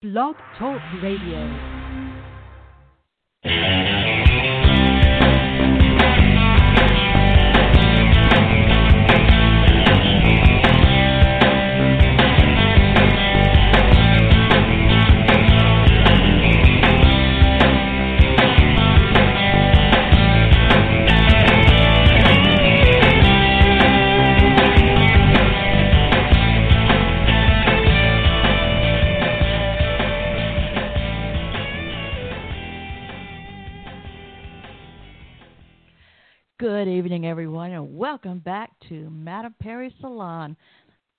Blog Talk Radio. Welcome back to Madame Perry Salon,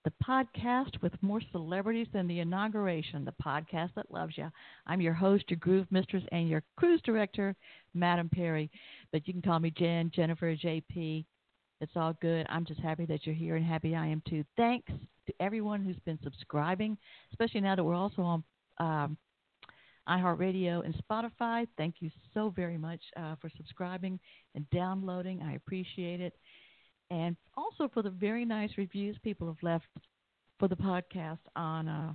the podcast with more celebrities than the inauguration, the podcast that loves you. I'm your host, your groove mistress, and your cruise director, Madame Perry. But you can call me Jen, Jennifer, JP. It's all good. I'm just happy that you're here and happy I am too. Thanks to everyone who's been subscribing, especially now that we're also on um, iHeartRadio and Spotify. Thank you so very much uh, for subscribing and downloading. I appreciate it. And also for the very nice reviews people have left for the podcast on uh,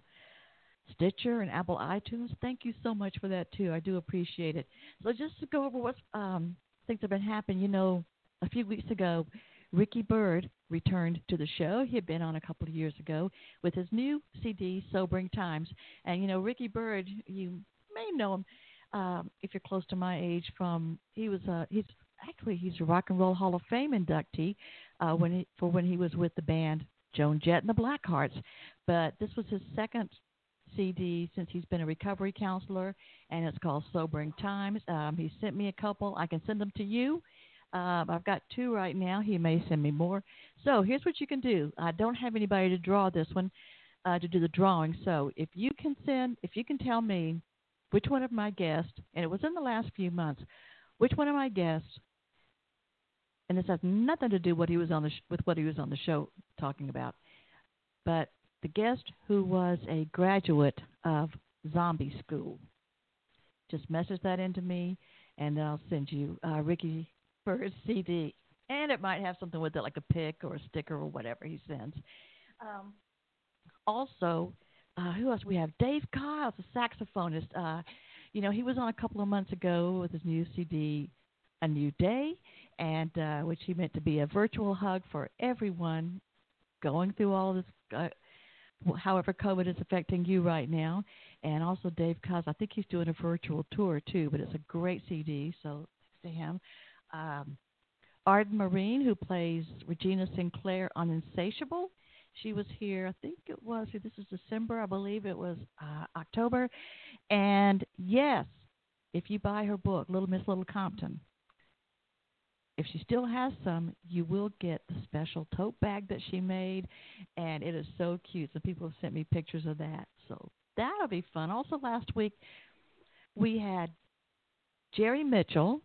Stitcher and Apple iTunes. Thank you so much for that, too. I do appreciate it. So, just to go over what um, things have been happening, you know, a few weeks ago, Ricky Byrd returned to the show. He had been on a couple of years ago with his new CD, Sobering Times. And, you know, Ricky Byrd, you may know him um, if you're close to my age. From he was uh, he's actually he's a Rock and Roll Hall of Fame inductee uh, when he, for when he was with the band Joan Jett and the Blackhearts. But this was his second CD since he's been a recovery counselor, and it's called Sobering Times. Um, he sent me a couple. I can send them to you. Uh, I've got two right now. He may send me more. So here's what you can do. I don't have anybody to draw this one, uh, to do the drawing. So if you can send, if you can tell me which one of my guests, and it was in the last few months, which one of my guests, and this has nothing to do what he was on the sh- with what he was on the show talking about, but the guest who was a graduate of Zombie School. Just message that into me, and I'll send you uh, Ricky Byrd's CD, and it might have something with it like a pic or a sticker or whatever he sends. Um, also, uh, who else we have? Dave Kyles, a saxophonist. Uh, you know, he was on a couple of months ago with his new CD, A New Day, and uh, which he meant to be a virtual hug for everyone going through all this. Uh, however, COVID is affecting you right now, and also Dave Kyles. I think he's doing a virtual tour too, but it's a great CD. So to him. Um, Arden Myrin, who plays Regina Sinclair on Insatiable she was here, I think it was, this is December, I believe it was uh, October. And yes, if you buy her book, Little Miss Little Compton, if she still has some, you will get the special tote bag that she made, and it is so cute. So people have sent me pictures of that. So that'll be fun. Also, last week we had Jerry Mitchell,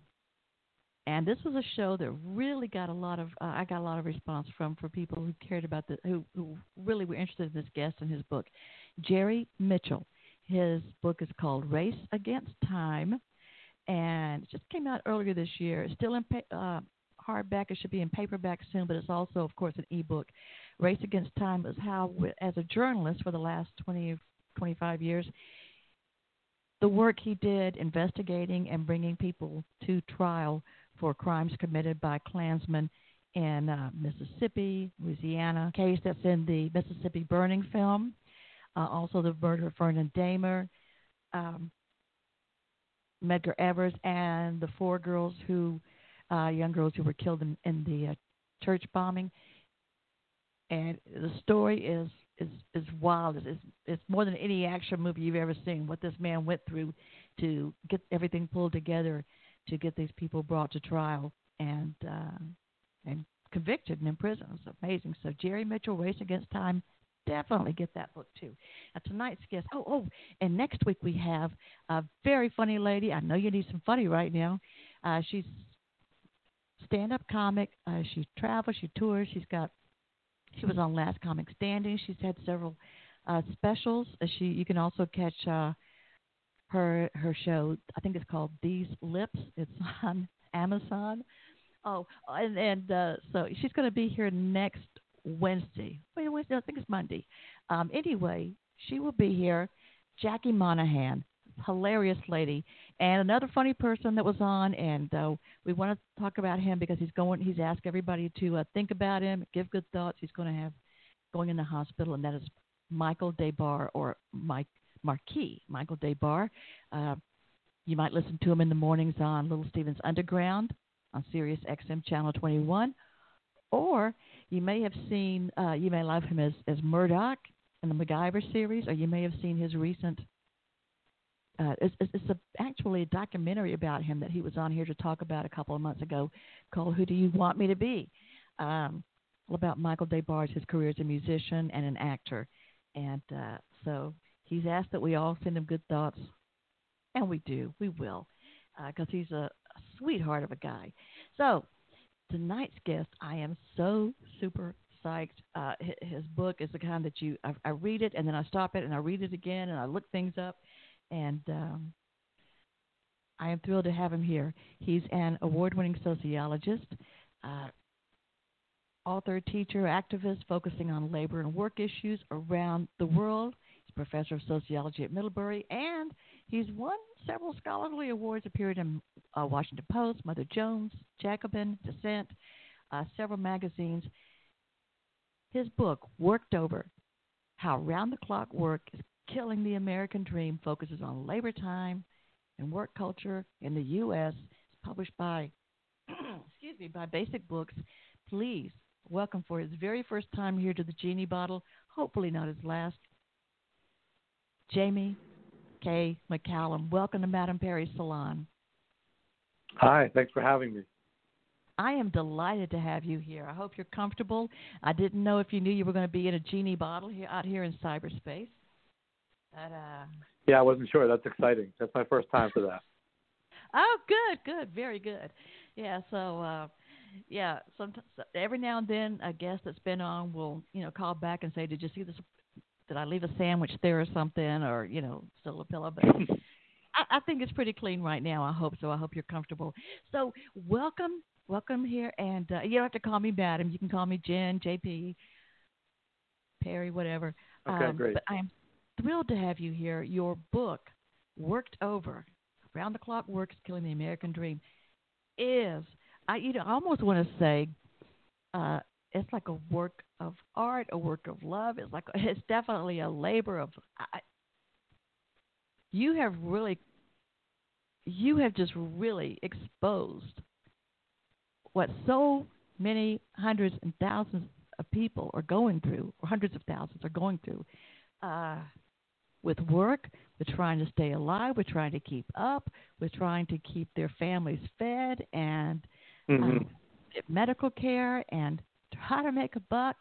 and this was a show that really got a lot of uh, I got a lot of response from for people who cared about the who who really were interested in this guest and his book. Jerry Mitchell. His book is called Race Against Time, and it just came out earlier this year. It's still in uh, hardback. It should be in paperback soon, but it's also, of course, an ebook. Race Against Time is how, as a journalist for the last 20, 25 years, the work he did investigating and bringing people to trial for crimes committed by Klansmen in uh, Mississippi, Louisiana. Case that's in the Mississippi Burning film. Uh, also, the murder of Vernon Dahmer, um, Medgar Evers, and the four girls who, uh, young girls who were killed in, in the uh, church bombing. And the story is is is wild. It's, it's it's more than any action movie you've ever seen. What this man went through to get everything pulled together to get these people brought to trial and uh, and convicted and in prison. It's amazing. So Jerry Mitchell, Race Against Time, definitely get that book too. Now tonight's guest. Oh, oh, and next week we have a very funny lady. I know you need some funny right now. Uh, she's stand-up comic. Uh, she travels. She tours. She's got. She was on Last Comic Standing. She's had several uh, specials. Uh, she you can also catch. Uh, her her show. I think it's called These Lips. It's on Amazon. Oh, and and uh, so she's going to be here next Wednesday. Wait, Wednesday? I think it's Monday. Um, anyway, she will be here Jackie Monahan, hilarious lady, and another funny person that was on. And uh, we want to talk about him because he's going. He's asked everybody to uh, think about him, give good thoughts. He's going to have going in the hospital, and that is Michael Des Barres or Mike Marquis, Michael Des Barres. Uh, you might listen to him in the mornings on Little Steven's Underground on Sirius XM Channel 21, or you may have seen, uh, you may love him as, as Murdoc in the MacGyver series, or you may have seen his recent. Uh, it's, it's a, actually a documentary about him that he was on here to talk about a couple of months ago, called "Who Do You Want Me to Be?" Um, about Michael Des his career as a musician and an actor, and uh, so he's asked that we all send him good thoughts, and we do, we will, because uh, he's a, a sweetheart of a guy. So tonight's guest, I am so super psyched. Uh, his book is the kind that you I, I, read it and then I stop it and I read it again and I look things up, and um, I am thrilled to have him here. He's an award-winning sociologist. Uh, author, teacher, activist focusing on labor and work issues around the world. Professor of sociology at Middlebury, and he's won several scholarly awards, appeared in uh, Washington Post, Mother Jones, Jacobin, Dissent, uh, several magazines. His book, Worked Over How Round the Clock Work is Killing the American Dream, focuses on labor time and work culture in the U.S. It's published by, excuse me, by Basic Books. Please welcome for his very first time here to the Genie Bottle, hopefully not his last. Jamie K. McCallum, welcome to Madame Perry's Salon. Hi, thanks for having me. I am delighted to have you here. I hope you're comfortable. I didn't know if you knew you were going to be in a genie bottle here out here in cyberspace. But, uh, yeah, I wasn't sure. That's exciting. That's my first time for that. oh, good, good, very good. Yeah, so uh, yeah, sometimes every now and then a guest that's been on will you know call back and say, "Did you see this? Did I leave a sandwich there or something, or you know, still a pillow?" But I, I think it's pretty clean right now. I hope so. I hope you're comfortable. So welcome, welcome here, and uh, you don't have to call me Madam. You can call me Jen, JP, Perry, whatever. Okay, um, great. But I'm thrilled to have you here. Your book, Worked Over, Round the Clock Works, Killing the American Dream, is I you know I almost want to say uh, it's like a work of art, a work of love. It's like it's definitely a labor of. I, you have really, you have just really exposed what so many hundreds and thousands of people are going through, or hundreds of thousands are going through, uh, with work, with trying to stay alive, with trying to keep up, with trying to keep their families fed and mm-hmm. um, medical care and how to make a buck.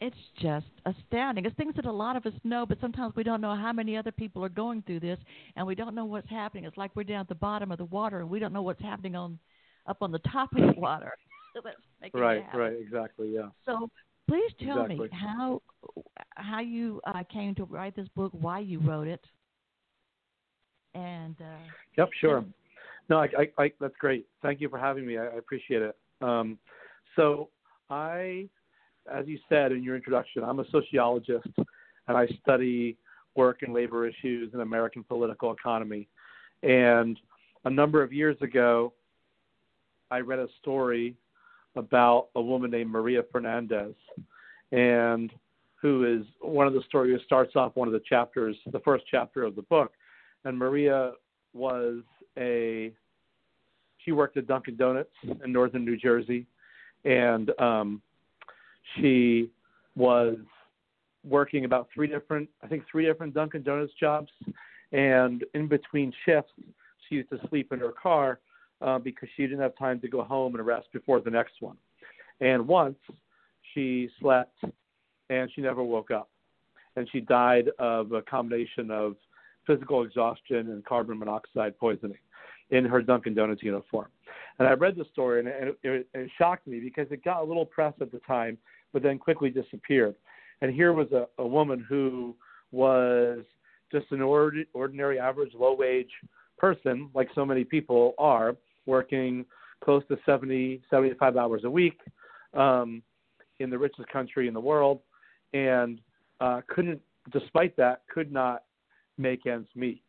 It's just astounding. It's things that a lot of us know, but sometimes we don't know how many other people are going through this, and we don't know what's happening. It's like we're down at the bottom of the water, and we don't know what's happening on up on the top of the water. right, right, exactly, yeah. So please tell exactly. me how how you uh, came to write this book, why you wrote it, and uh, yep, sure. No, I, I, I, that's great. Thank you for having me. I, I appreciate it. Um, so, I, as you said in your introduction, I'm a sociologist and I study work and labor issues in American political economy. And a number of years ago, I read a story about a woman named Maria Fernandez, and who is one of the stories starts off one of the chapters, the first chapter of the book. And Maria was a she worked at Dunkin' Donuts in northern New Jersey, and um, she was working about three different, I think, three different Dunkin' Donuts jobs. And in between shifts, she used to sleep in her car uh, because she didn't have time to go home and rest before the next one. And once she slept and she never woke up. And she died of a combination of physical exhaustion and carbon monoxide poisoning in her Dunkin' Donuts uniform. And I read the story, and it, it, it shocked me because it got a little press at the time, but then quickly disappeared. And here was a, a woman who was just an ord- ordinary, average, low wage person, like so many people are, working close to 70, 75 hours a week um, in the richest country in the world, and uh, couldn't despite that, could not make ends meet.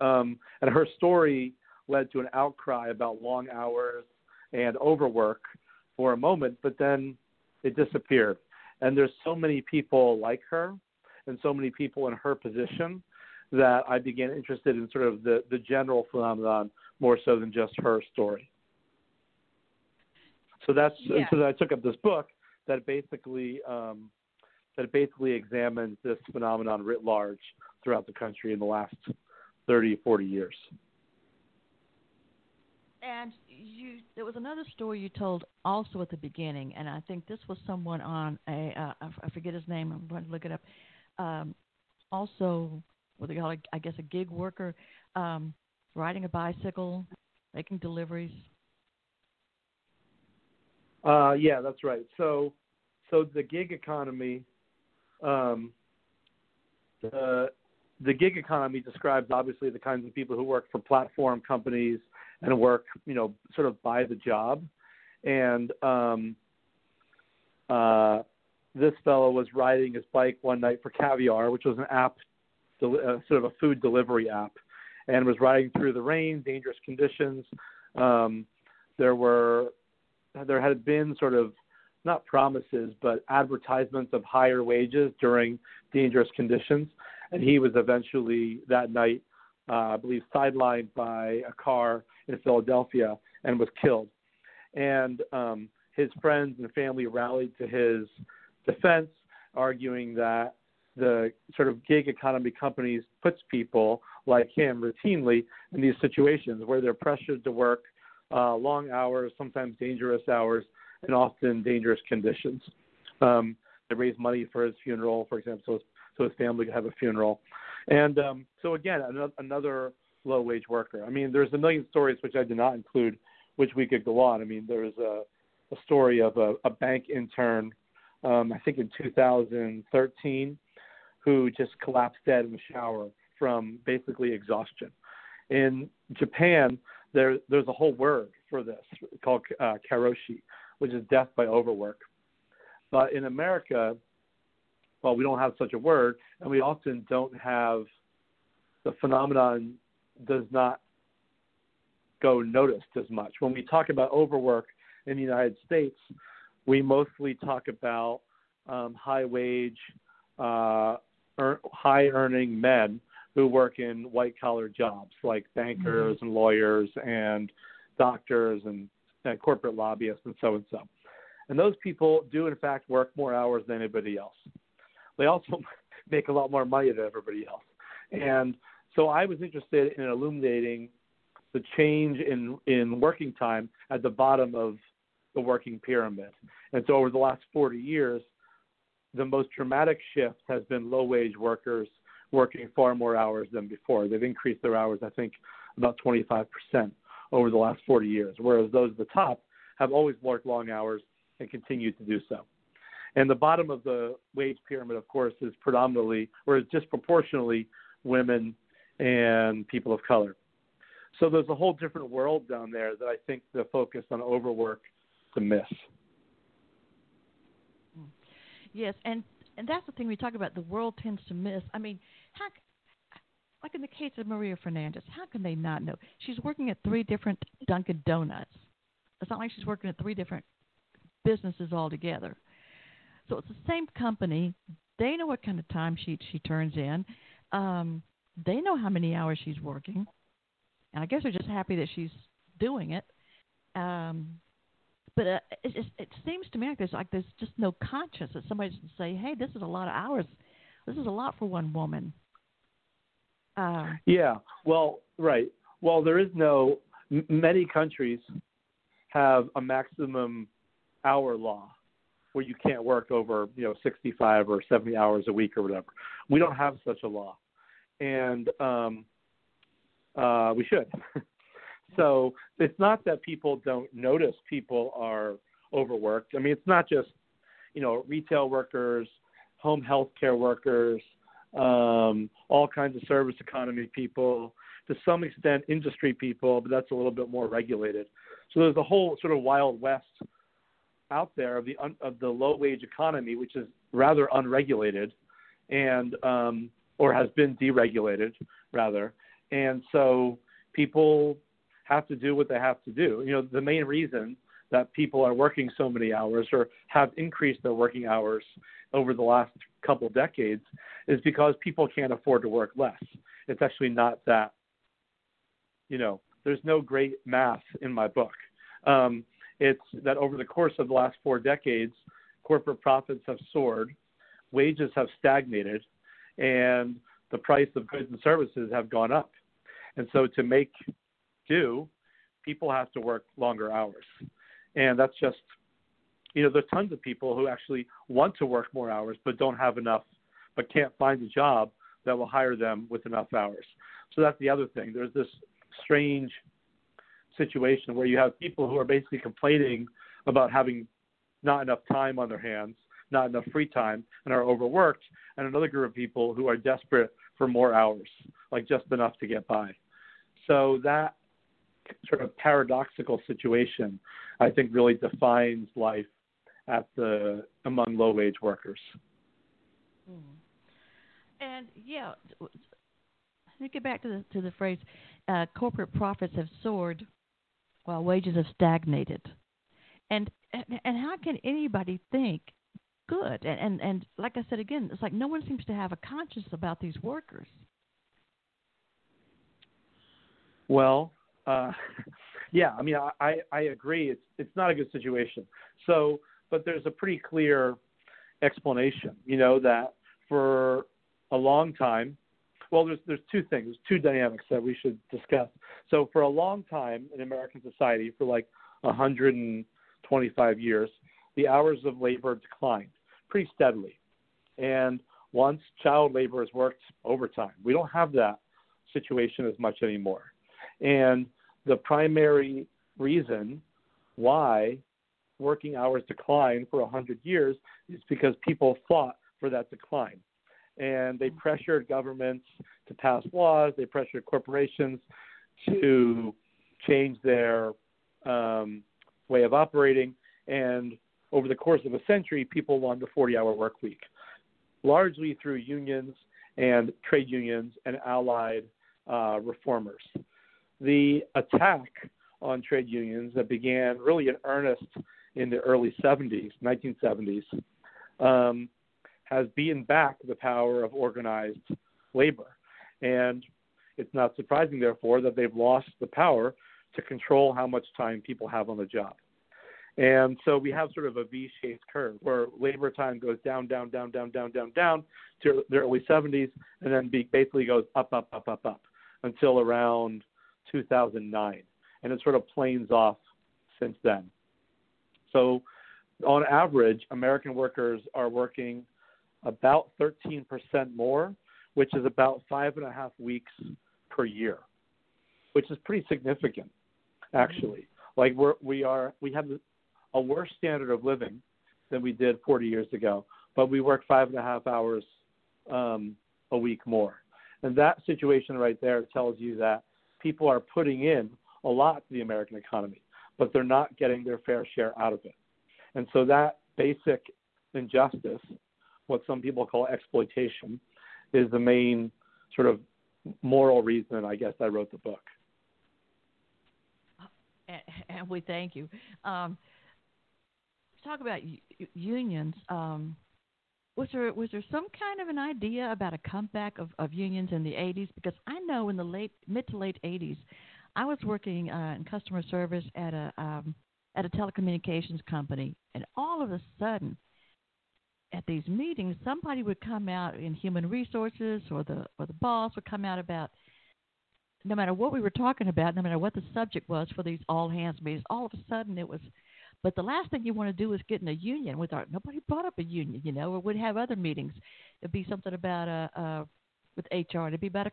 Um, and her story led to an outcry about long hours and overwork for a moment, but then it disappeared. And there's so many people like her and so many people in her position that I began interested in sort of the, the general phenomenon more so than just her story. So that's yeah. so I took up this book that basically um, that basically examines this phenomenon writ large throughout the country in the last 30, 40 years. And you, there was another story you told also at the beginning, and I think this was someone on a, uh, I forget his name. I'm going to look it up. Um, also, what they call, it, I guess, a gig worker, um, riding a bicycle, making deliveries. Uh, yeah, that's right. So, so the gig economy, um, the the gig economy describes obviously the kinds of people who work for platform companies and work, you know, sort of by the job. And um, uh, this fellow was riding his bike one night for Caviar, which was an app, uh, sort of a food delivery app, and was riding through the rain, dangerous conditions. Um, there were, there had been sort of not promises, but advertisements of higher wages during dangerous conditions. And he was eventually that night, uh, I believe, sidelined by a car in Philadelphia and was killed. And um, his friends and family rallied to his defense, arguing that the sort of gig economy companies puts people like him routinely in these situations where they're pressured to work uh, long hours, sometimes dangerous hours, and often dangerous conditions. Um, they raise money for his funeral, for example, so his, so his family could have a funeral. And um, so again, another, another low wage worker. I mean, there's a million stories which I did not include, which we could go on. I mean, there was a, a story of a, a bank intern, um, I think in 2013, who just collapsed dead in the shower from basically exhaustion. In Japan, there, there's a whole word for this called uh, karoshi, which is death by overwork. But in America, well, we don't have such a word, and we often don't have the phenomenon does not go noticed as much. When we talk about overwork in the United States, we mostly talk about um, high wage, uh, high earning men who work in white collar jobs like bankers mm-hmm. and lawyers and doctors and, and corporate lobbyists and so and so. And those people do, in fact, work more hours than anybody else. They also make a lot more money than everybody else. And so I was interested in illuminating the change in, in working time at the bottom of the working pyramid. And so over the last 40 years, the most dramatic shift has been low wage workers working far more hours than before. They've increased their hours, I think, about 25% over the last 40 years, whereas those at the top have always worked long hours and continue to do so. And the bottom of the wage pyramid, of course, is predominantly or is disproportionately women and people of color. So there's a whole different world down there that I think the focus on overwork to miss. Yes, and and that's the thing we talk about. The world tends to miss. I mean, how, like in the case of Maria Fernandez, how can they not know? She's working at three different Dunkin' Donuts. It's not like she's working at three different businesses altogether. So it's the same company. They know what kind of time sheet she turns in. Um, they know how many hours she's working, and I guess they're just happy that she's doing it. Um, but uh, it, it, it seems to me like there's like there's just no conscience that somebody's to say, "Hey, this is a lot of hours. This is a lot for one woman." Uh, yeah. Well, right. Well, there is no. M- many countries have a maximum hour law where you can't work over you know 65 or 70 hours a week or whatever. We don't have such a law and um, uh, we should. so it's not that people don't notice people are overworked. I mean, it's not just you know retail workers, home health care workers, um, all kinds of service economy people, to some extent industry people, but that's a little bit more regulated. So there's a whole sort of wild west out there of the of the low wage economy, which is rather unregulated and um, or has been deregulated rather, and so people have to do what they have to do. You know, the main reason that people are working so many hours or have increased their working hours over the last couple decades is because people can't afford to work less. It's actually not that, you know, there's no great math in my book. Um, it's that over the course of the last four decades, corporate profits have soared, wages have stagnated, and the price of goods and services have gone up. And so to make do, people have to work longer hours. And that's just, you know, there's tons of people who actually want to work more hours but don't have enough, but can't find a job that will hire them with enough hours. So that's the other thing. There's this strange situation where you have people who are basically complaining about having not enough time on their hands, not enough free time, and are overworked, and another group of people who are desperate for more hours, like just enough to get by. So that sort of paradoxical situation, I think, really defines life at the among low wage workers. Mm. And yeah, let me get back to the to the phrase: uh, corporate profits have soared while wages have stagnated. And and, how can anybody think good? And, and and like I said again, it's like no one seems to have a conscience about these workers. Well, uh, yeah, I mean, I, I agree. It's it's not a good situation. So, but there's a pretty clear explanation. You know that for a long time, well, there's there's two things, two dynamics that we should discuss. So, for a long time in American society, for like 125 years, the hours of labor declined pretty steadily, and once child labor has worked overtime, we don't have that situation as much anymore. And the primary reason why working hours declined for 100 years is because people fought for that decline. And they pressured governments to pass laws, they pressured corporations to change their um, way of operating. And over the course of a century, people won the 40 hour work week, largely through unions and trade unions and allied uh, reformers the attack on trade unions that began really in earnest in the early 70s, 1970s, um, has beaten back the power of organized labor. And it's not surprising, therefore, that they've lost the power to control how much time people have on the job. And so we have sort of a V shaped curve where labor time goes down, down, down, down, down, down, down to the early 70s, and then basically goes up, up, up, up, up until around 2009, and it sort of planes off since then. So, on average, American workers are working about 13% more, which is about five and a half weeks per year, which is pretty significant, actually. Like we're, we are, we have a worse standard of living than we did 40 years ago, but we work five and a half hours um, a week more. And that situation right there tells you that people are putting in a lot to the American economy, but they're not getting their fair share out of it. And so that basic injustice, what some people call exploitation, is the main sort of moral reason I guess I wrote the book. And, we thank you. Um, talk about unions. Um, was there was there some kind of an idea about a comeback of, of unions in the 80s? Because I know in the late mid to late 80s, I was working uh, in customer service at a um, at a telecommunications company, and all of a sudden, at these meetings, somebody would come out in human resources or the or the boss would come out about no matter what we were talking about, no matter what the subject was for these all hands meetings, all of a sudden it was but the last thing you want to do is get in a union with our. Nobody brought up a union, you know, or would have other meetings. It'd be something about uh with HR. It'd be about a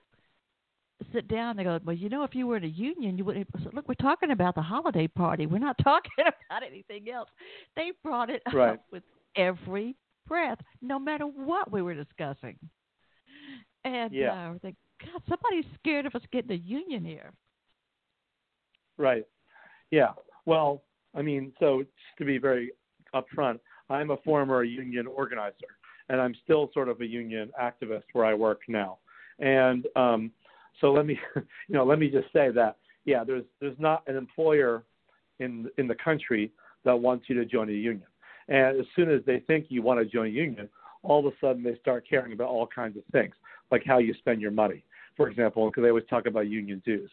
sit down. They go, well, you know, if you were in a union, you would look. We're talking about the holiday party. We're not talking about anything else. They brought it right. up with every breath, no matter what we were discussing. And yeah. uh, they, God, somebody's scared of us getting a union here. Right. Yeah. Well, I mean, so to be very upfront, I'm a former union organizer, and I'm still sort of a union activist where I work now. And um, so let me, you know, let me just say that yeah, there's there's not an employer in in the country that wants you to join a union. And as soon as they think you want to join a union, all of a sudden they start caring about all kinds of things, like how you spend your money, for example, because they always talk about union dues.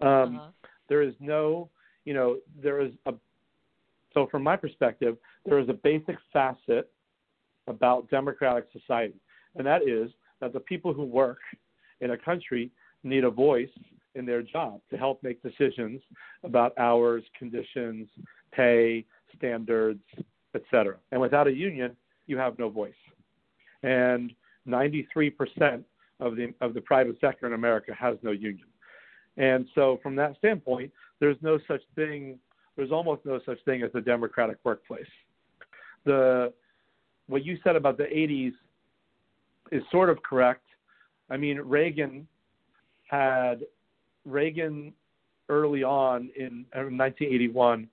Um, uh-huh. There is no, you know, there is a. So from my perspective, there is a basic facet about democratic society, and that is that the people who work in a country need a voice in their job to help make decisions about hours, conditions, pay, standards, etc. And without a union, you have no voice. And 93% of the of the private sector in America has no union. And so from that standpoint, there's no such thing there's almost no such thing as a democratic workplace. The what you said about the 80s is sort of correct. I mean, Reagan had Reagan early on in 1981 uh,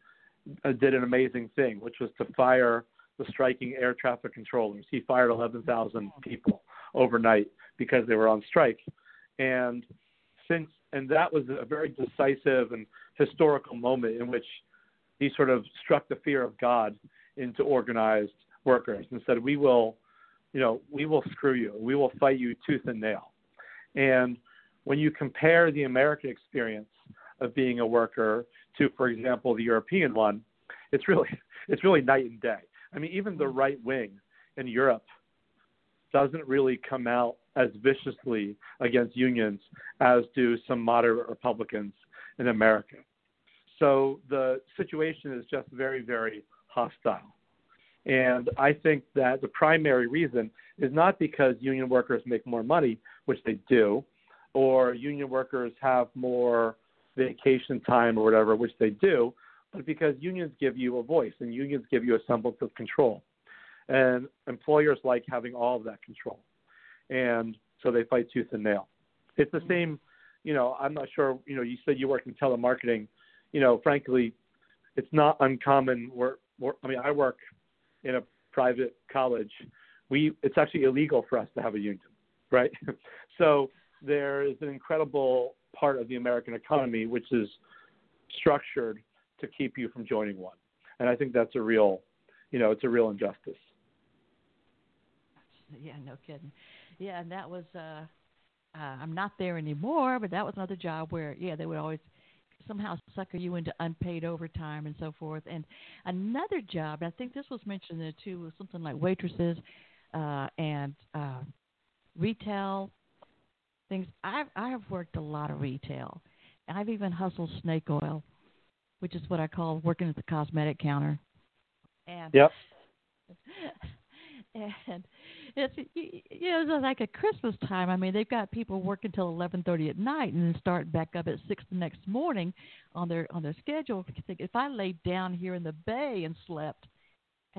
Uh, did an amazing thing, which was to fire the striking air traffic controllers. He fired 11,000 people overnight because they were on strike, and since and that was a very decisive and historical moment in which he sort of struck the fear of God into organized workers and said, "We will, you know, we will screw you. We will fight you tooth and nail." And when you compare the American experience of being a worker to, for example, the European one, it's really it's really night and day. I mean, even the mm. right wing in Europe doesn't really come out as viciously against unions as do some moderate Republicans in America. So the situation is just very, very hostile. And I think that the primary reason is not because union workers make more money, which they do, or union workers have more vacation time or whatever, which they do, but because unions give you a voice and unions give you a semblance of control. And employers like having all of that control. And so they fight tooth and nail. It's the mm-hmm. same, you know, I'm not sure, you know, you said you work in telemarketing. You know, frankly, it's not uncommon where, where I mean, I work in a private college. We it's actually illegal for us to have a union, right? so there is an incredible part of the American economy which is structured to keep you from joining one. And I think that's a real, you know, it's a real injustice. Yeah, no kidding. Yeah, and that was uh, uh I'm not there anymore, but that was another job where yeah, they would always somehow sucker you into unpaid overtime and so forth. And another job, I think this was mentioned there too, was something like waitresses uh, and uh, retail things. I've I have worked a lot of retail. I've even hustled snake oil, which is what I call working at the cosmetic counter. And yep. and it's you know it's like a Christmas time. I mean, they've got people working till eleven thirty at night and then start back up at six the next morning on their on their schedule. If I laid down here in the bay and slept,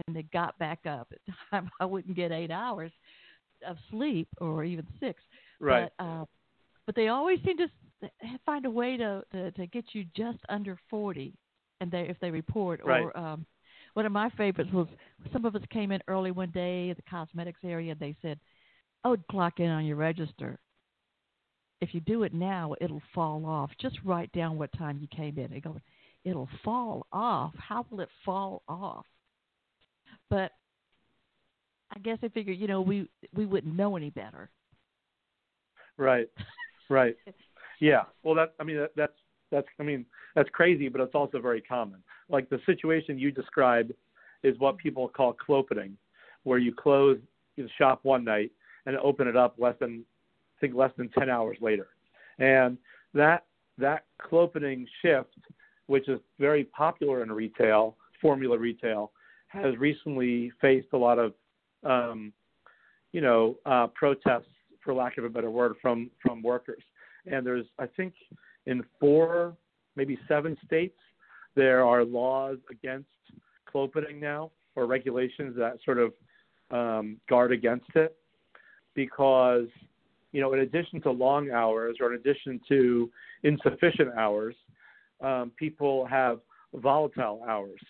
and they got back up at time, I wouldn't get eight hours of sleep or even six. Right. But, uh, but they always seem to find a way to, to to get you just under forty, and they if they report right. or um, one of my favorites was some of us came in early one day at the cosmetics area. And they said, "Oh, clock in on your register. If you do it now, it'll fall off. Just write down what time you came in." They go, "It'll fall off. How will it fall off?" But I guess I figured, you know, we we wouldn't know any better. Right, right, yeah. Well, that I mean that, that's that's I mean that's crazy, but it's also very common. Like the situation you described is what people call clopening, where you close the shop one night and open it up less than I think less than ten hours later, and that that clopening shift, which is very popular in retail, formula retail, has recently faced a lot of um, you know uh, protests, for lack of a better word, from from workers. And there's I think in four, maybe seven states, there are laws against clopening now, or regulations that sort of um, guard against it, because you know, in addition to long hours or in addition to insufficient hours, um, people have volatile hours,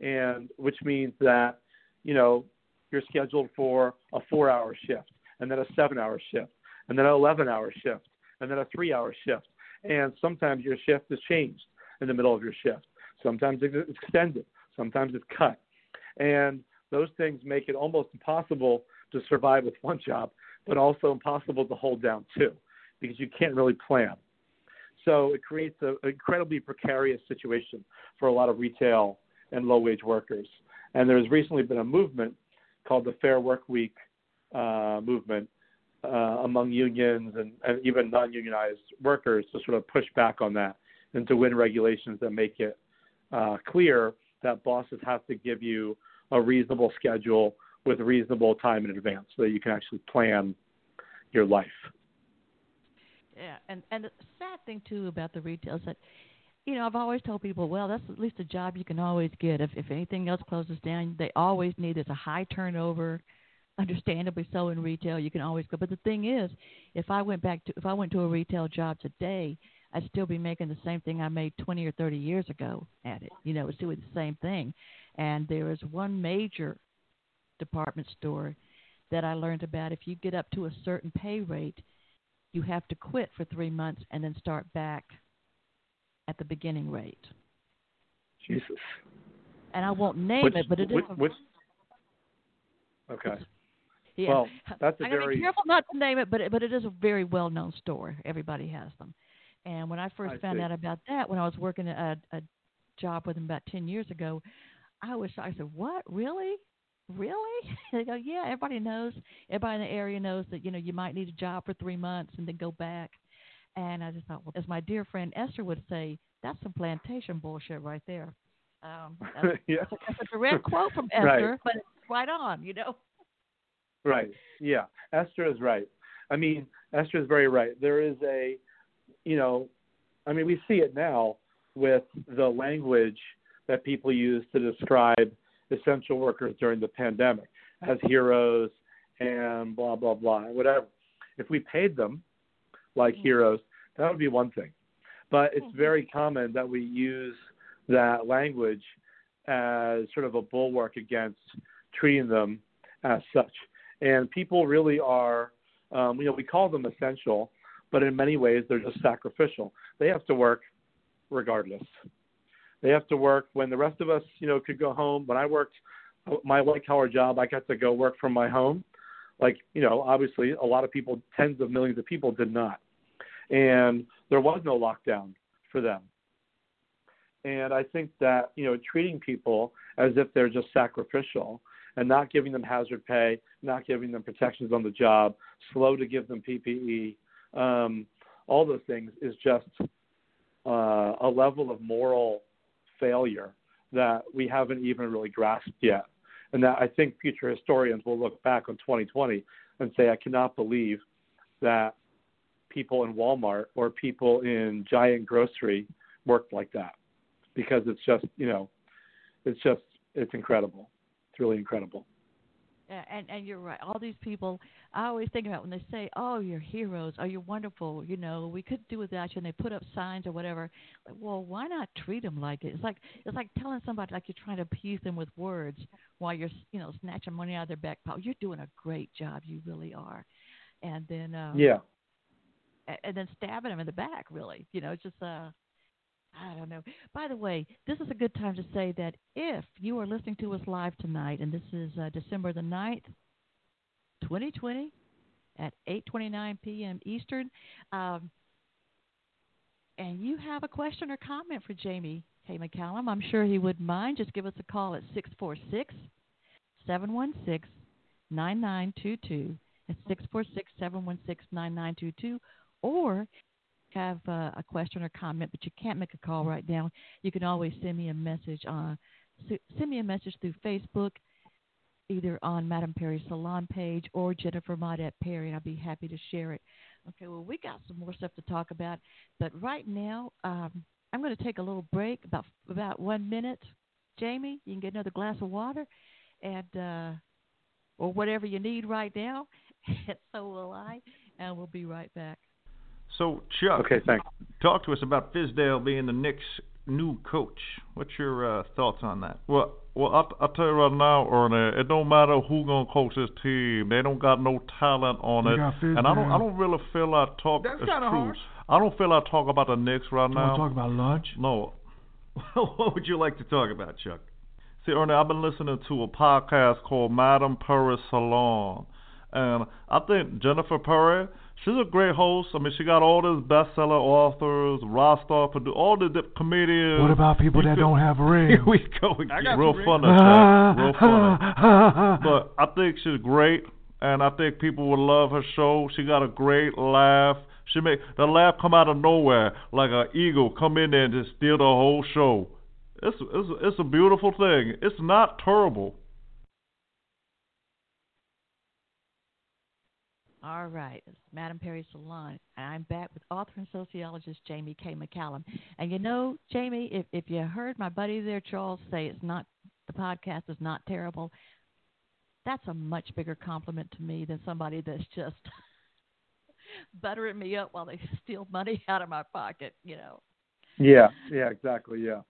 and which means that you know you're scheduled for a four hour shift, and then a seven hour shift, and then an 11 hour shift, and then a three hour shift. And sometimes your shift is changed in the middle of your shift. Sometimes it's extended, sometimes it's cut. And those things make it almost impossible to survive with one job, but also impossible to hold down two because you can't really plan. So it creates an incredibly precarious situation for a lot of retail and low wage workers. And there has recently been a movement called the Fair Work Week uh, movement uh, among unions and, and even non unionized workers to sort of push back on that and to win regulations that make it uh, clear that bosses have to give you a reasonable schedule with reasonable time in advance so that you can actually plan your life. Yeah, and and the sad thing too about the retail is that, you know, I've always told people, well, that's at least a job you can always get. If if anything else closes down, they always need. There's a high turnover, understandably so in retail. You can always go. But the thing is, if I went back to if I went to a retail job today, I'd still be making the same thing I made 20 or 30 years ago at it. You know, it's doing the same thing. And there is one major department store that I learned about. If you get up to a certain pay rate, you have to quit for three months and then start back at the beginning rate. Jesus. And I won't name which, it, but it which, is. Which, okay. Yeah. Well, that's a I'm very. be careful not to name it, but it, but it is a very well known store. Everybody has them. And when I first I found see. out about that, when I was working a, a job with them about ten years ago, I was I said, "What? Really? Really?" they go, "Yeah. Everybody knows. Everybody in the area knows that you know you might need a job for three months and then go back." And I just thought, well, as my dear friend Esther would say, that's some plantation bullshit right there. Um, that's, yeah. that's, a, that's a direct quote from Right. Esther, but it's right on, you know. Right. Yeah. Esther is right. I mean, Esther is very right. There is a, you know, I mean, we see it now with the language that people use to describe essential workers during the pandemic as heroes and blah, blah, blah, whatever. If we paid them like Mhm. heroes, that would be one thing. But it's Mhm. very common that we use that language as sort of a bulwark against treating them as such. And people really are, um, you know, we call them essential, but in many ways they're just sacrificial. They have to work regardless. They have to work when the rest of us, you know, could go home. When I worked my white collar job, I got to go work from my home. Like, you know, obviously a lot of people, tens of millions of people did not. And there was no lockdown for them. And I think that, you know, treating people as if they're just sacrificial and not giving them hazard pay, not giving them protections on the job, slow to give them PPE, um, all those things is just uh, a level of moral failure that we haven't even really grasped yet. And that I think future historians will look back on 2020 and say, I cannot believe that people in Walmart or people in giant grocery worked like that because it's just, you know, it's just, it's incredible. It's really incredible. Yeah, and and you're right. All these people, I always think about when they say, "Oh, you're heroes. Oh, you're wonderful." You know, we could do without you, and they put up signs or whatever. Like, well, why not treat them like it? It's like it's like telling somebody like you're trying to appease them with words while you're you know snatching money out of their back pocket. You're doing a great job. You really are. And then um, Yeah. and then stabbing them in the back. Really, you know, it's just uh, I don't know. By the way, this is a good time to say that if you are listening to us live tonight, and this is uh, December the 9th, 2020, at 8:29 p.m. Eastern, um, and you have a question or comment for Jamie K. McCallum, I'm sure he wouldn't mind. Just give us a call at 646 716 9922. It's 646 716 9922. Or have uh, a question or comment, but you can't make a call right now, you can always send me a message on s- send me a message through Facebook, either on Madame Perry's salon page or Jennifer Maudette Perry, and I'll be happy to share it. Okay, well we got some more stuff to talk about, but right now um, I'm going to take a little break, about about one minute. Jamie, you can get another glass of water, and uh, or whatever you need right now, and so will I, and we'll be right back. So, Chuck, Okay, thanks. talk to us about Fizdale being the Knicks new coach. What's your uh, thoughts on that? Well, well, I I tell you right now, Ernie, it don't matter who gonna coach this team. They don't got no talent on They it, got and I don't. I don't really feel I talk. That's kinda true. harsh. I don't feel I talk about the Knicks right You now. want to talk about lunch? No. what would you like to talk about, Chuck? See, Ernie, I've been listening to a podcast called Madame Perry Salon. And I think Jennifer Perry, she's a great host. I mean, she got all these bestseller authors, Rostov, produ- all the dip- comedians. What about people You that could- don't have rings? Here we go. I got Real some funny, rings. Chuck. Real funny. But I think she's great, and I think people would love her show. She got a great laugh. She make the laugh come out of nowhere, like an eagle come in there and just steal the whole show. It's it's it's a beautiful thing. It's not terrible. All right, Madame Perry Salon, and I'm back with author and sociologist Jamie K. McCallum. And you know, Jamie, if if you heard my buddy there, Charles, say it's not the podcast is not terrible, that's a much bigger compliment to me than somebody that's just buttering me up while they steal money out of my pocket. You know, Yeah, yeah, exactly. Yeah.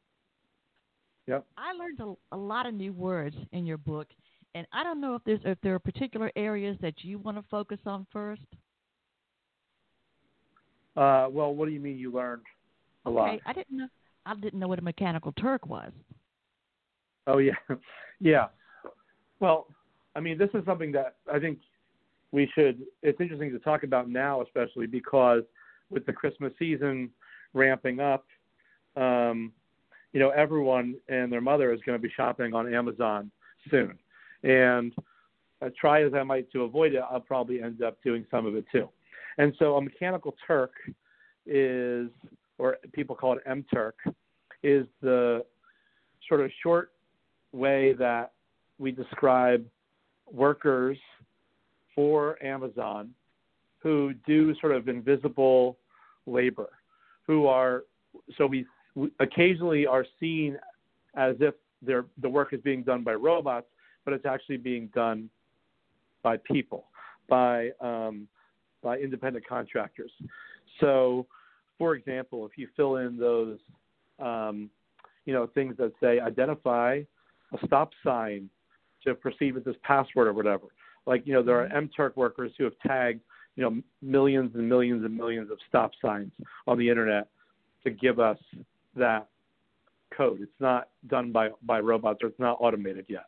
Yep. I learned a, a lot of new words in your book, and I don't know if there's if there are particular areas that you want to focus on first. Uh, well, what do you mean you learned a lot? Okay, I didn't know. I didn't know what a mechanical Turk was. Oh yeah, yeah. Well, I mean, this is something that I think we should. It's interesting to talk about now, especially because with the Christmas season ramping up, um, you know, everyone and their mother is going to be shopping on Amazon soon, and uh, try as I might to avoid it, I'll probably end up doing some of it too. And so, a mechanical Turk is, or people call it M Turk, is the sort of short way that we describe workers for Amazon who do sort of invisible labor, who are so we occasionally are seen as if the work is being done by robots, but it's actually being done by people, by um, by independent contractors. So, for example, if you fill in those, um, you know, things that say identify a stop sign to proceed with this password or whatever. Like, you know, there are MTurk workers who have tagged, you know, millions and millions and millions of stop signs on the internet to give us that code. It's not done by, by robots or it's not automated yet.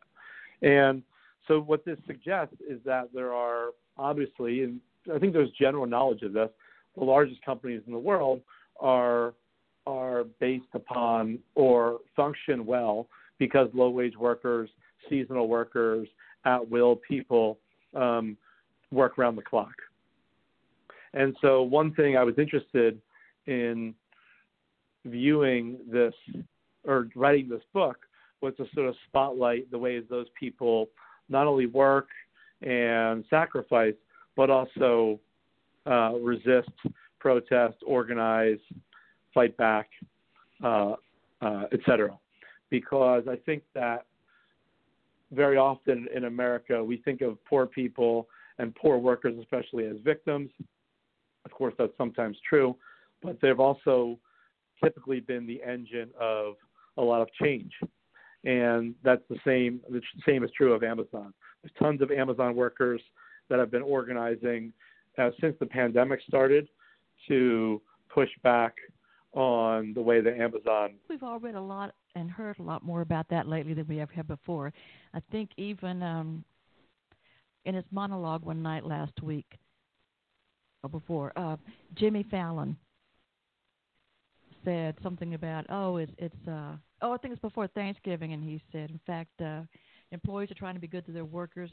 And so what this suggests is that there are obviously, and I think there's general knowledge of this, the largest companies in the world are are based upon or function well because low wage workers, seasonal workers, at will people um, work around the clock. And so, one thing I was interested in viewing this or writing this book was to sort of spotlight the ways those people not only work and sacrifice, but also uh, resist, protest, organize, fight back, uh, uh, et cetera. Because I think that very often in America, we think of poor people and poor workers, especially, as victims. Of course, that's sometimes true, but they've also typically been the engine of a lot of change. And that's the same. The same is true of Amazon. There's tons of Amazon workers that have been organizing uh, since the pandemic started to push back on the way that Amazon. We've all read a lot and heard a lot more about that lately than we ever had before. I think even um, in his monologue one night last week or before, uh, Jimmy Fallon said something about oh it's it's uh oh I think it's before Thanksgiving and he said in fact uh employees are trying to be good to their workers.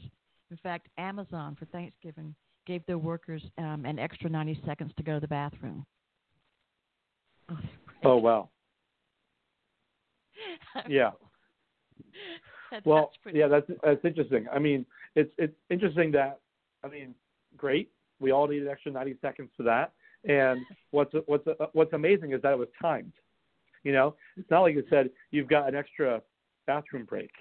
In fact, Amazon for Thanksgiving gave their workers um, an extra 90 seconds to go to the bathroom. Oh, Oh wow. Yeah. That- Well, that's yeah, that's that's interesting. I mean, it's it's interesting that I mean, great. We all need an extra 90 seconds for that. And what's what's what's amazing is that it was timed. You know, it's not like it said you've got an extra bathroom break.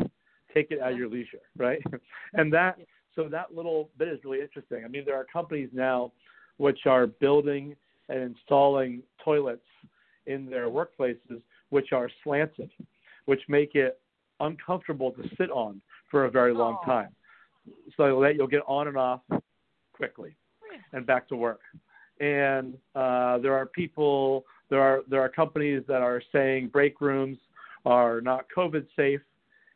Take it at your leisure, right? and that so that little bit is really interesting. I mean, there are companies now which are building and installing toilets in their workplaces which are slanted, which make it uncomfortable to sit on for a very long Oh. time, so that you'll get on and off quickly and back to work. And uh, there are people, there are there are companies that are saying break rooms are not COVID safe,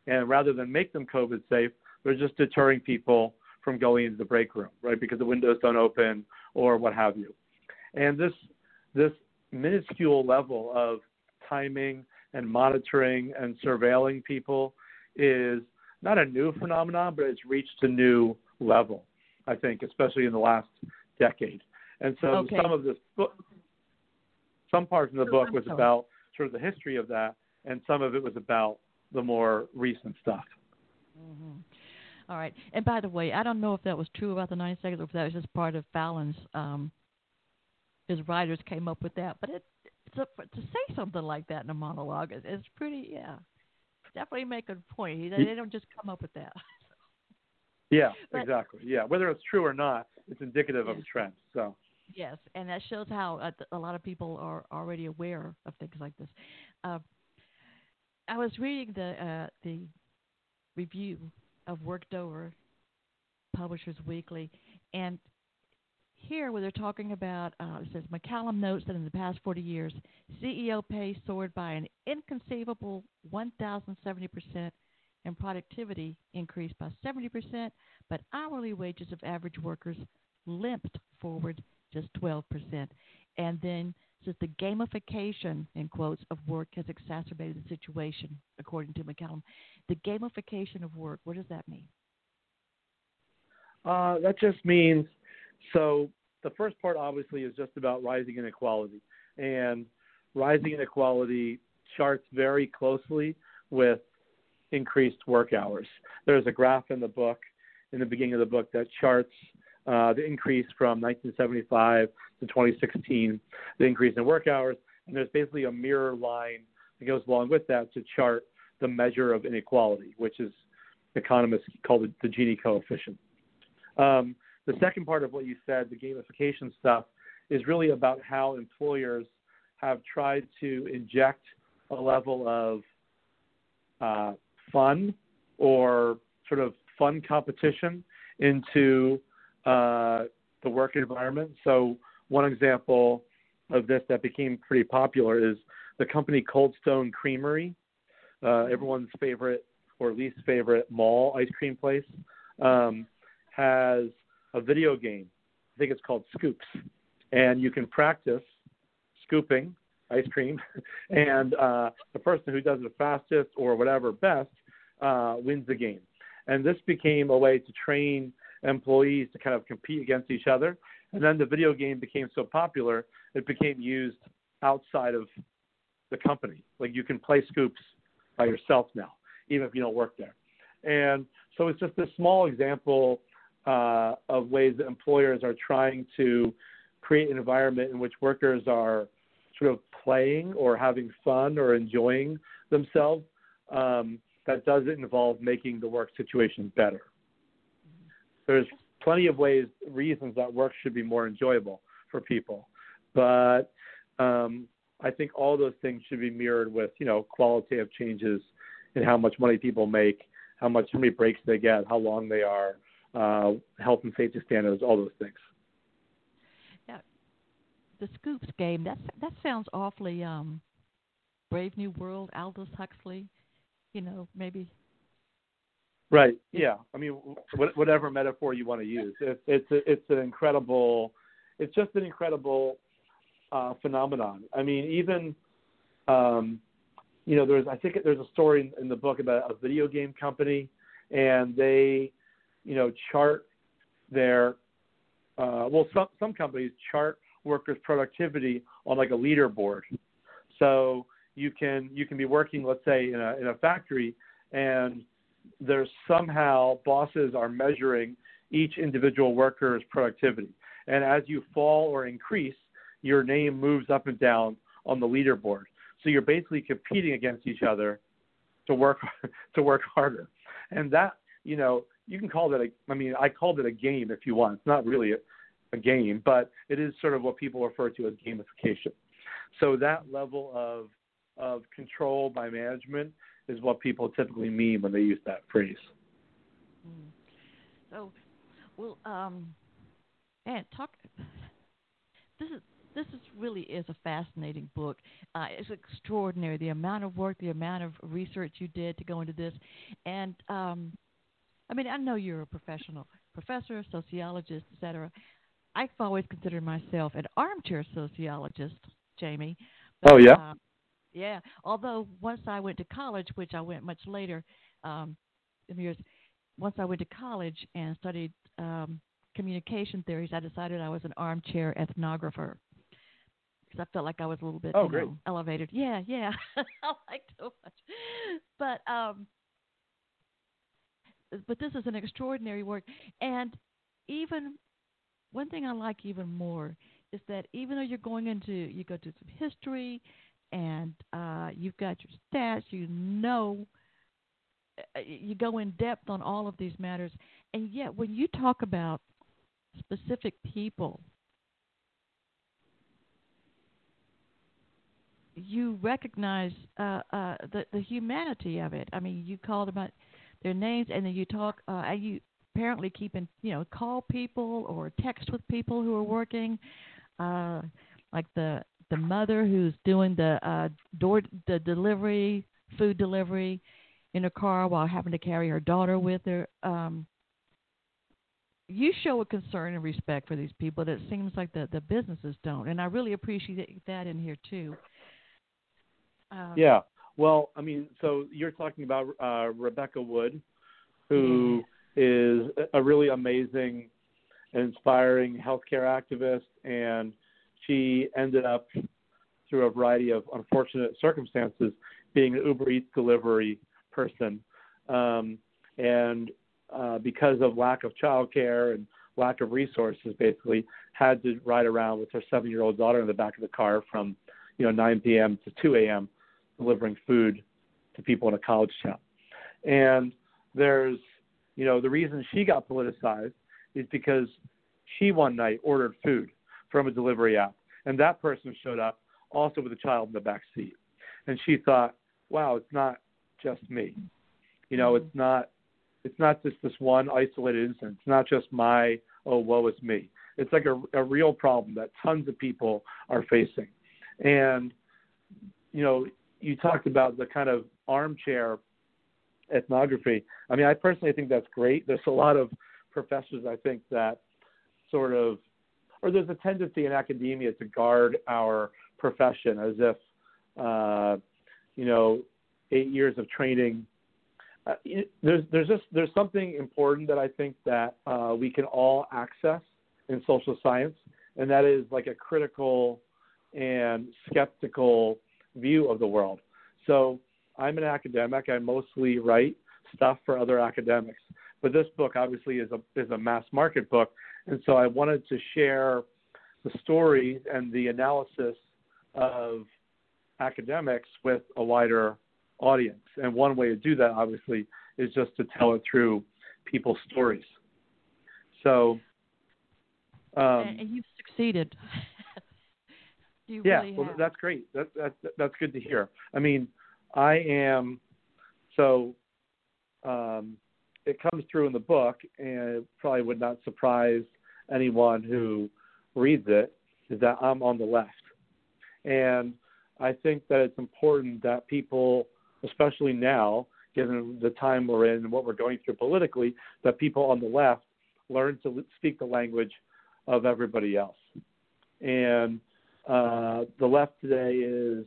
and rather than make them COVID safe, they're just deterring people from going into the break room, right? Because the windows don't open or what have you. And this this minuscule level of timing and monitoring and surveilling people is not a new phenomenon, but it's reached a new level, I think, especially in the last decade. And so Okay. some of this book, some parts of the oh, book was about sort of the history of that, and some of it was about the more recent stuff. hmm All right. And by the way, I don't know if that was true about the 90 seconds or if that was just part of Fallon's. Um, his writers came up with that, but it to, to say something like that in a monologue is, is pretty. Yeah, definitely make a point. He- They don't just come up with that. Yeah, But- exactly. Yeah, whether it's true or not, it's indicative of a trend. So, Yes, and that shows how uh, a lot of people are already aware of things like this. Uh, I was reading the uh, the review of Worked Over, Publishers Weekly, and here where they're talking about, uh, it says McCallum notes that in the past 40 years, CEO pay soared by an inconceivable 1,070 percent, and productivity increased by 70 percent, but hourly wages of average workers limped forward just 12%. And then says the gamification, in quotes, of work has exacerbated the situation, according to McCallum. The gamification of work, what does that mean? uh, that just means so the first part obviously is just about rising inequality, and rising inequality charts very closely with increased work hours. There's a graph in the book, in the beginning of the book, that charts uh, the increase from 1975 to 2016, the increase in work hours, and there's basically a mirror line that goes along with that to chart the measure of inequality, which is economists call it the Gini coefficient. Um, the second part of what you said, the gamification stuff, is really about how employers have tried to inject a level of uh, fun or sort of fun competition into uh, the work environment. So, one example of this that became pretty popular is the company Cold Stone Creamery, uh, everyone's favorite or least favorite mall ice cream place, um, has a video game. I think it's called Scoops, and you can practice scooping ice cream, and uh, the person who does it fastest or whatever best uh, wins the game. And this became a way to train employees to kind of compete against each other. And then the video game became so popular, it became used outside of the company. Like you can play Scoops by yourself now, even if you don't work there. And so it's just a small example uh, of ways that employers are trying to create an environment in which workers are sort of playing or having fun or enjoying themselves um, that doesn't involve making the work situation better. There's plenty of ways, reasons that work should be more enjoyable for people, but um, I think all those things should be mirrored with, you know, qualitative changes in how much money people make, how much how many breaks they get, how long they are, uh, health and safety standards, all those things. Yeah. The Scoops game, that's, that sounds awfully um, Brave New World, Aldous Huxley, you know, maybe. Right. Yeah. I mean, wh- whatever metaphor you want to use, it's it's an incredible, it's just an incredible uh, phenomenon. I mean, even, um, you know, there's I think there's a story in, in the book about a video game company, and they, you know, chart their, uh, well, some some companies chart workers' productivity on like a leaderboard. So you can you can be working, let's say, in a in a factory, and there's somehow bosses are measuring each individual worker's productivity. And as you fall or increase, your name moves up and down on the leaderboard. So you're basically competing against each other to work to work harder. And that, you know, you can call that a I mean, I called it a game if you want. It's not really a, a game, but it is sort of what people refer to as gamification. So that level of of control by management is what people typically mean when they use that phrase. Mm. So, well, um, and talk. This is this is really is a fascinating book. Uh, it's extraordinary the amount of work, the amount of research you did to go into this, and um, I mean I know you're a professional professor, sociologist, etc. I've always considered myself an armchair sociologist, Jamie. But, oh yeah. Uh, yeah. Although once I went to college, which I went much later, um, in years, once I went to college and studied um, communication theories, I decided I was an armchair ethnographer because I felt like I was a little bit oh, know, elevated. Yeah, yeah, I liked so much. But um, but this is an extraordinary work, and even one thing I like even more is that even though you're going into you go to some history and uh, you've got your stats, you know, uh, you go in depth on all of these matters, and yet when you talk about specific people, you recognize uh, uh, the the humanity of it. I mean, you call them out their names, and then you talk. Uh, you apparently keep in, you know, call people or text with people who are working, uh, like the the mother who's doing the uh, door the delivery food delivery in her car while having to carry her daughter with her. Um, you show a concern and respect for these people that seems like the the businesses don't, and I really appreciate that in here too. Um, yeah, well, I mean, so you're talking about uh, Rebecca Wood, who is a really amazing, inspiring healthcare activist, and she ended up through a variety of unfortunate circumstances being an Uber Eats delivery person, um, and uh, because of lack of childcare and lack of resources, basically had to ride around with her seven-year-old daughter in the back of the car from you know 9 p.m. to 2 a.m. delivering food to people in a college town. And there's you know, the reason she got politicized is because she one night ordered food from a delivery app, and that person showed up also with a child in the back seat, and she thought, "Wow, it's not just me. You know, mm-hmm. it's not it's not just this one isolated incident. It's not just my oh woe is me. It's like a, a real problem that tons of people are facing, and you know, you talked about the kind of armchair ethnography. I mean, I personally think that's great. There's a lot of professors I think that sort of, or there's a tendency in academia to guard our profession as if, uh, you know, eight years of training. Uh, there's there's just there's something important that I think that uh, we can all access in social science, and that is like a critical and skeptical view of the world. So I'm an academic. I mostly write stuff for other academics. But this book obviously is a is a mass market book, and so I wanted to share the story and the analysis of academics with a wider audience. And one way to do that, obviously, is just to tell it through people's stories. So, um, and you've succeeded. you yeah, really well, that's great. That, that, that's good to hear. I mean, I am so um, it comes through in the book, and it probably would not surprise anyone who reads it, is that I'm on the left. And I think that it's important that people, especially now, given the time we're in and what we're going through politically, that people on the left learn to speak the language of everybody else. And uh, the left today is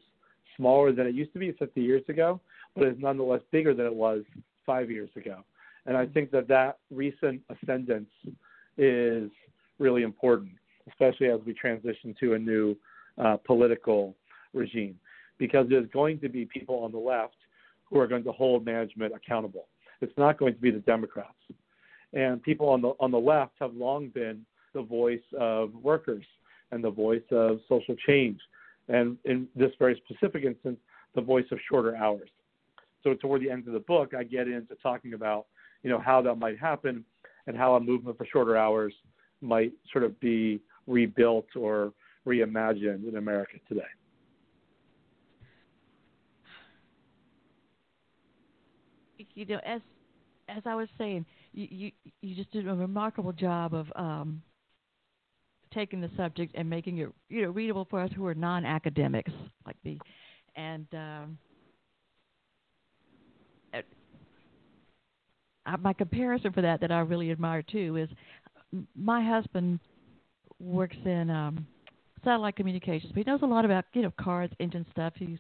smaller than it used to be 50 years ago, but is nonetheless bigger than it was five years ago. And I think that that recent ascendance is really important, especially as we transition to a new uh, political regime, because there's going to be people on the left who are going to hold management accountable. It's not going to be the Democrats. And people on the on the left have long been the voice of workers and the voice of social change and in this very specific instance, the voice of shorter hours. So toward the end of the book, I get into talking about, you know, how that might happen and how a movement for shorter hours might sort of be rebuilt or reimagined in America today. You know, as as I was saying, you you, you just did a remarkable job of um, taking the subject and making it you know readable for us who are non-academics like me, and um, my comparison for that that I really admire too is my husband works in um, satellite communications, but he knows a lot about you know cars, engine stuff. He's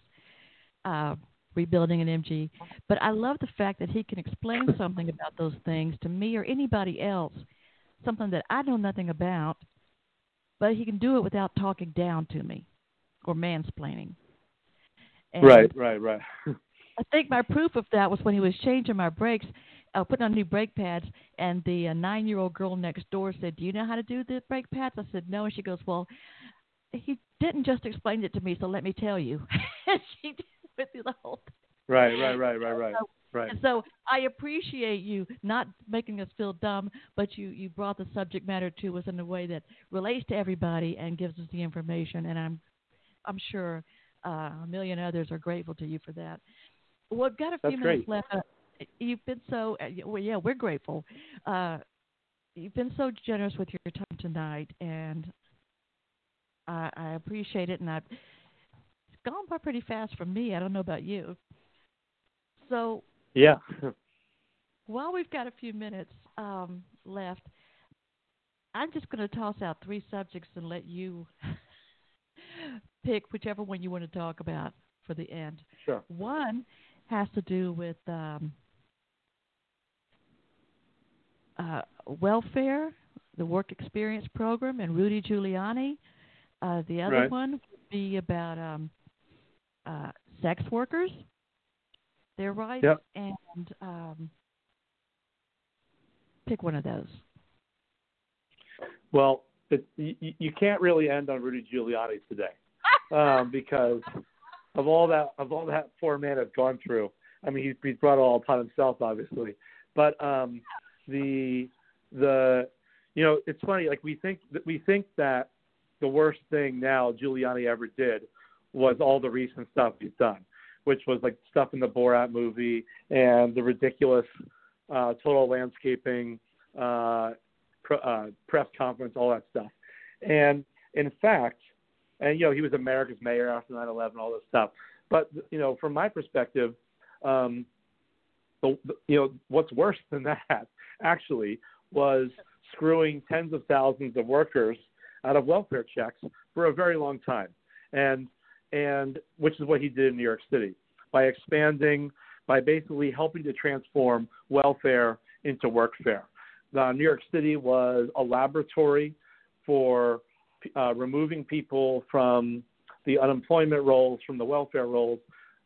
uh, rebuilding an MG, but I love the fact that he can explain something about those things to me or anybody else, something that I know nothing about, but he can do it without talking down to me or mansplaining. And right, right, right. I think my proof of that was when he was changing my brakes, uh, putting on new brake pads, and the uh, nine-year-old girl next door said, "Do you know how to do the brake pads?" I said, "No," and she goes, "Well, he didn't just explain it to me, so let me tell you." and she did with you the whole thing. Right, right, right, right, right. So, right. And so I appreciate you not making us feel dumb, but you you brought the subject matter to us in a way that relates to everybody and gives us the information. And I'm I'm sure uh, a million others are grateful to you for that. Well, I've got a few That's minutes great. left. You've been so uh, well, yeah, we're grateful. Uh, you've been so generous with your time tonight, and I, I appreciate it. And I've it's gone by pretty fast for me. I don't know about you. So Yeah. while we've got a few minutes um, left, I'm just going to toss out three subjects and let you pick whichever one you want to talk about for the end. Sure. One has to do with um, uh, welfare, the work experience program, and Rudy Giuliani. Uh, the other Right. one would be about um, uh, sex workers, their rights, Yep. and um, pick one of those. Well, it, you, you can't really end on Rudy Giuliani today um, because of all that of all that poor man has gone through. I mean, he's, he's brought it all upon himself, obviously. But um, the the you know, it's funny. Like we think that we think that the worst thing now Giuliani ever did was all the recent stuff he's done, which was like stuff in the Borat movie and the ridiculous uh, total landscaping uh, pr- uh, press conference, all that stuff. And in fact, and you know, he was America's mayor after 9/11, all this stuff. But you know, from my perspective, um, the, you know, what's worse than that actually was screwing tens of thousands of workers out of welfare checks for a very long time, and and which is what he did in New York City by expanding, by basically helping to transform welfare into workfare. Uh, New York City was a laboratory for uh, removing people from the unemployment rolls, from the welfare rolls,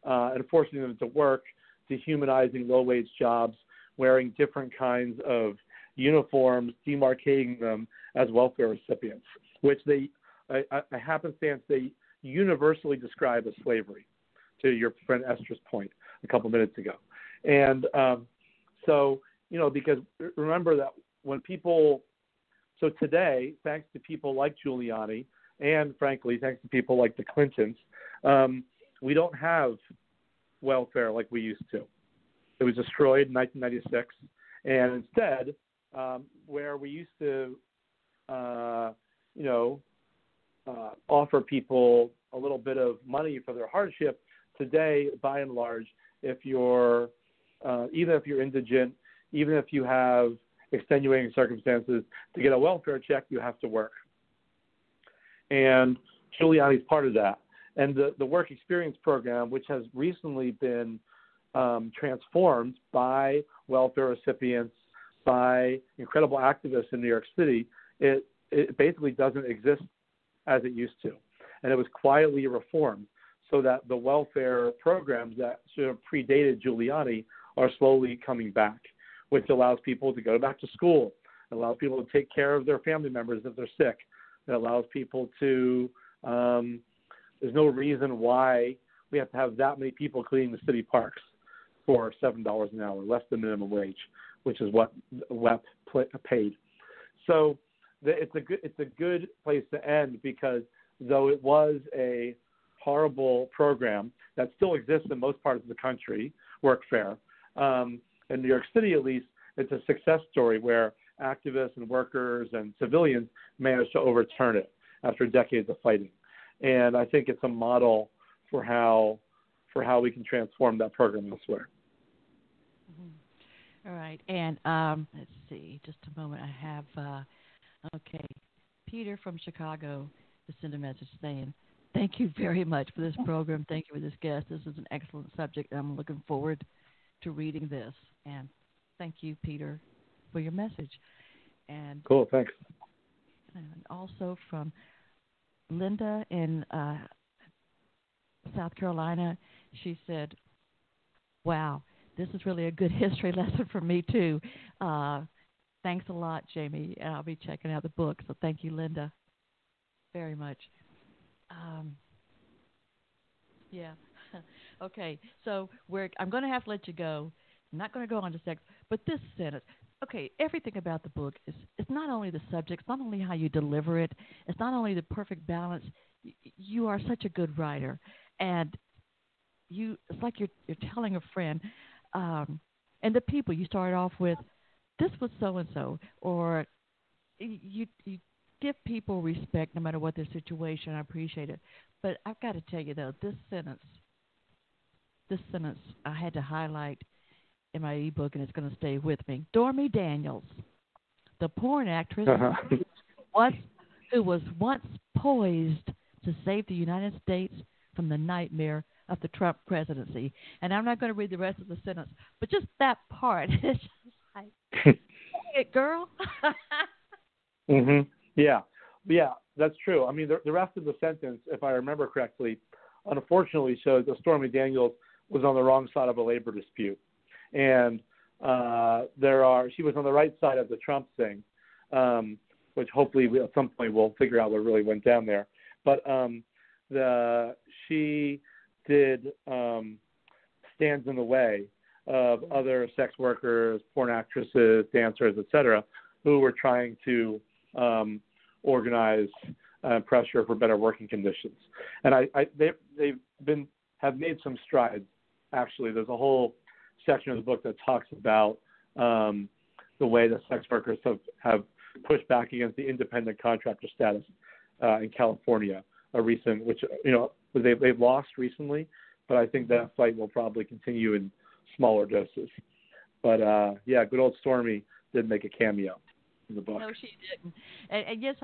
uh, and forcing them to work, dehumanizing low wage jobs, wearing different kinds of uniforms, demarcating them as welfare recipients, which they, a, a happenstance, they universally describe as slavery, to your friend Esther's point a couple minutes ago. And um, so, you know, because remember that when people, so today, thanks to people like Giuliani, and frankly, thanks to people like the Clintons, um, we don't have welfare like we used to. It was destroyed in 1996, and instead, um, where we used to, uh, you know, uh, offer people a little bit of money for their hardship, today, by and large, if you're uh, even if you're indigent, even if you have extenuating circumstances, to get a welfare check, you have to work. And Giuliani's part of that. And the, the work experience program, which has recently been um, transformed by welfare recipients, by incredible activists in New York City, it, it basically doesn't exist as it used to. And it was quietly reformed so that the welfare programs that sort of predated Giuliani are slowly coming back, which allows people to go back to school, allows people to take care of their family members if they're sick, it allows people to. Um, there's no reason why we have to have that many people cleaning the city parks for seven dollars an hour, less than minimum wage, which is what WEP paid. So it's a good it's a good place to end because though it was a horrible program that still exists in most parts of the country, workfare. Um, in New York City at least, it's a success story where activists and workers and civilians managed to overturn it after decades of fighting. And I think it's a model for how for how we can transform that program elsewhere. Mm-hmm. All right, and um, let's see, just a moment. I have uh, okay, Peter from Chicago to send a message saying, "Thank you very much for this program. Thank you for this guest. This is an excellent subject. And I'm looking forward to reading this." And thank you, Peter, for your message. And cool, thanks. And also from Linda in uh, South Carolina, she said, "Wow, this is really a good history lesson for me too." Uh, thanks a lot, Jamie, and I'll be checking out the book. So thank you, Linda, very much. Um, yeah. okay, so we're I'm going to have to let you go. I'm not going to go on to sex, but this sentence. Okay, everything about the book is it's not only the subject, it's not only how you deliver it, it's not only the perfect balance. You are such a good writer, and you it's like you're you're telling a friend, um, and the people you start off with, this was so and so, or you you give people respect no matter what their situation. I appreciate it, but I've got to tell you though, this sentence, this sentence, I had to highlight in my ebook, and it's going to stay with me. Stormy Daniels, the porn actress, uh-huh. once, who was once poised to save the United States from the nightmare of the Trump presidency. And I'm not going to read the rest of the sentence, but just that part is just like, hey, girl. mhm. Yeah. Yeah, that's true. I mean, the, the rest of the sentence, if I remember correctly, unfortunately shows that Stormy Daniels was on the wrong side of a labor dispute and uh, there are she was on the right side of the Trump thing, um, which hopefully we, at some point we'll figure out what really went down there. But um, the she did um, stands in the way of other sex workers, porn actresses, dancers, etc., who were trying to um, organize uh, pressure for better working conditions. And I, I they they've been have made some strides. Actually, there's a whole section of the book that talks about um, the way that sex workers have, have pushed back against the independent contractor status uh, in California, a recent, which you know they, they've lost recently, but I think that fight will probably continue in smaller doses. But uh, yeah, good old Stormy did make a cameo in the book. No, she didn't. And, and yes,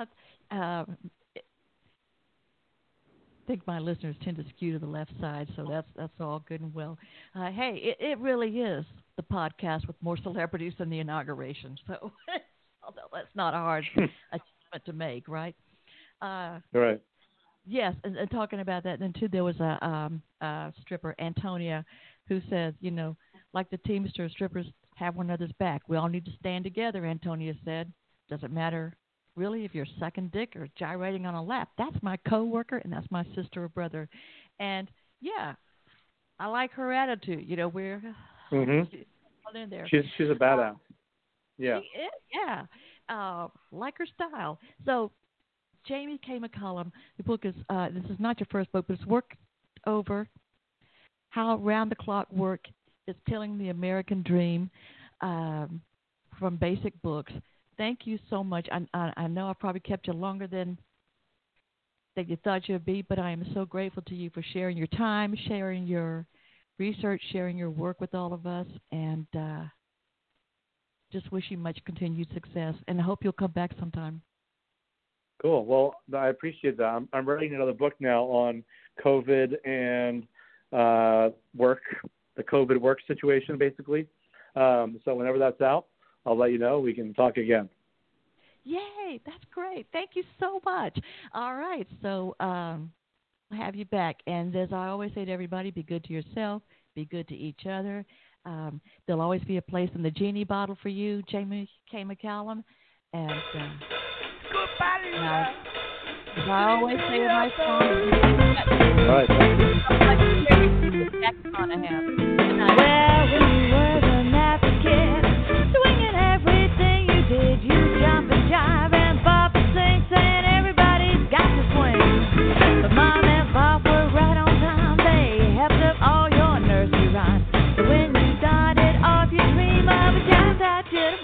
uh, think my listeners tend to skew to the left side, so that's that's all good and well. Uh, hey, it, it really is the podcast with more celebrities than the inauguration. So, although that's not a hard achievement to make, right? Uh, right. Yes, and, and talking about that, then too, there was a, um, a stripper, Antonia, who says, you know, like the Teamster strippers have one another's back. We all need to stand together. Antonia said, doesn't matter really if you're sucking dick or gyrating on a lap. That's my coworker and that's my sister or brother. And yeah, I like her attitude. You know, we're mm-hmm. in there. She's she's a badass. Yeah. She is, yeah. Uh, like her style. So Jamie K. McCallum, the book is uh, this is not your first book, but it's Worked Over how round the clock work is killing the American dream um, from basic books thank you so much. I, I, I know I probably kept you longer than that you thought you'd be, but I am so grateful to you for sharing your time, sharing your research, sharing your work with all of us, and uh, just wish you much continued success. And I hope you'll come back sometime. Cool. Well, I appreciate that. I'm, I'm writing another book now on COVID and uh, work, the COVID work situation, basically. Um, so whenever that's out, I'll let you know. We can talk again. Yay! That's great. Thank you so much. All right, so um, I'll have you back. And as I always say to everybody, be good to yourself, be good to each other. Um, there'll always be a place in the genie bottle for you, Jamie K. McCallum. And uh, goodbye, now, as I always say in my song, all right. Well, when you were the African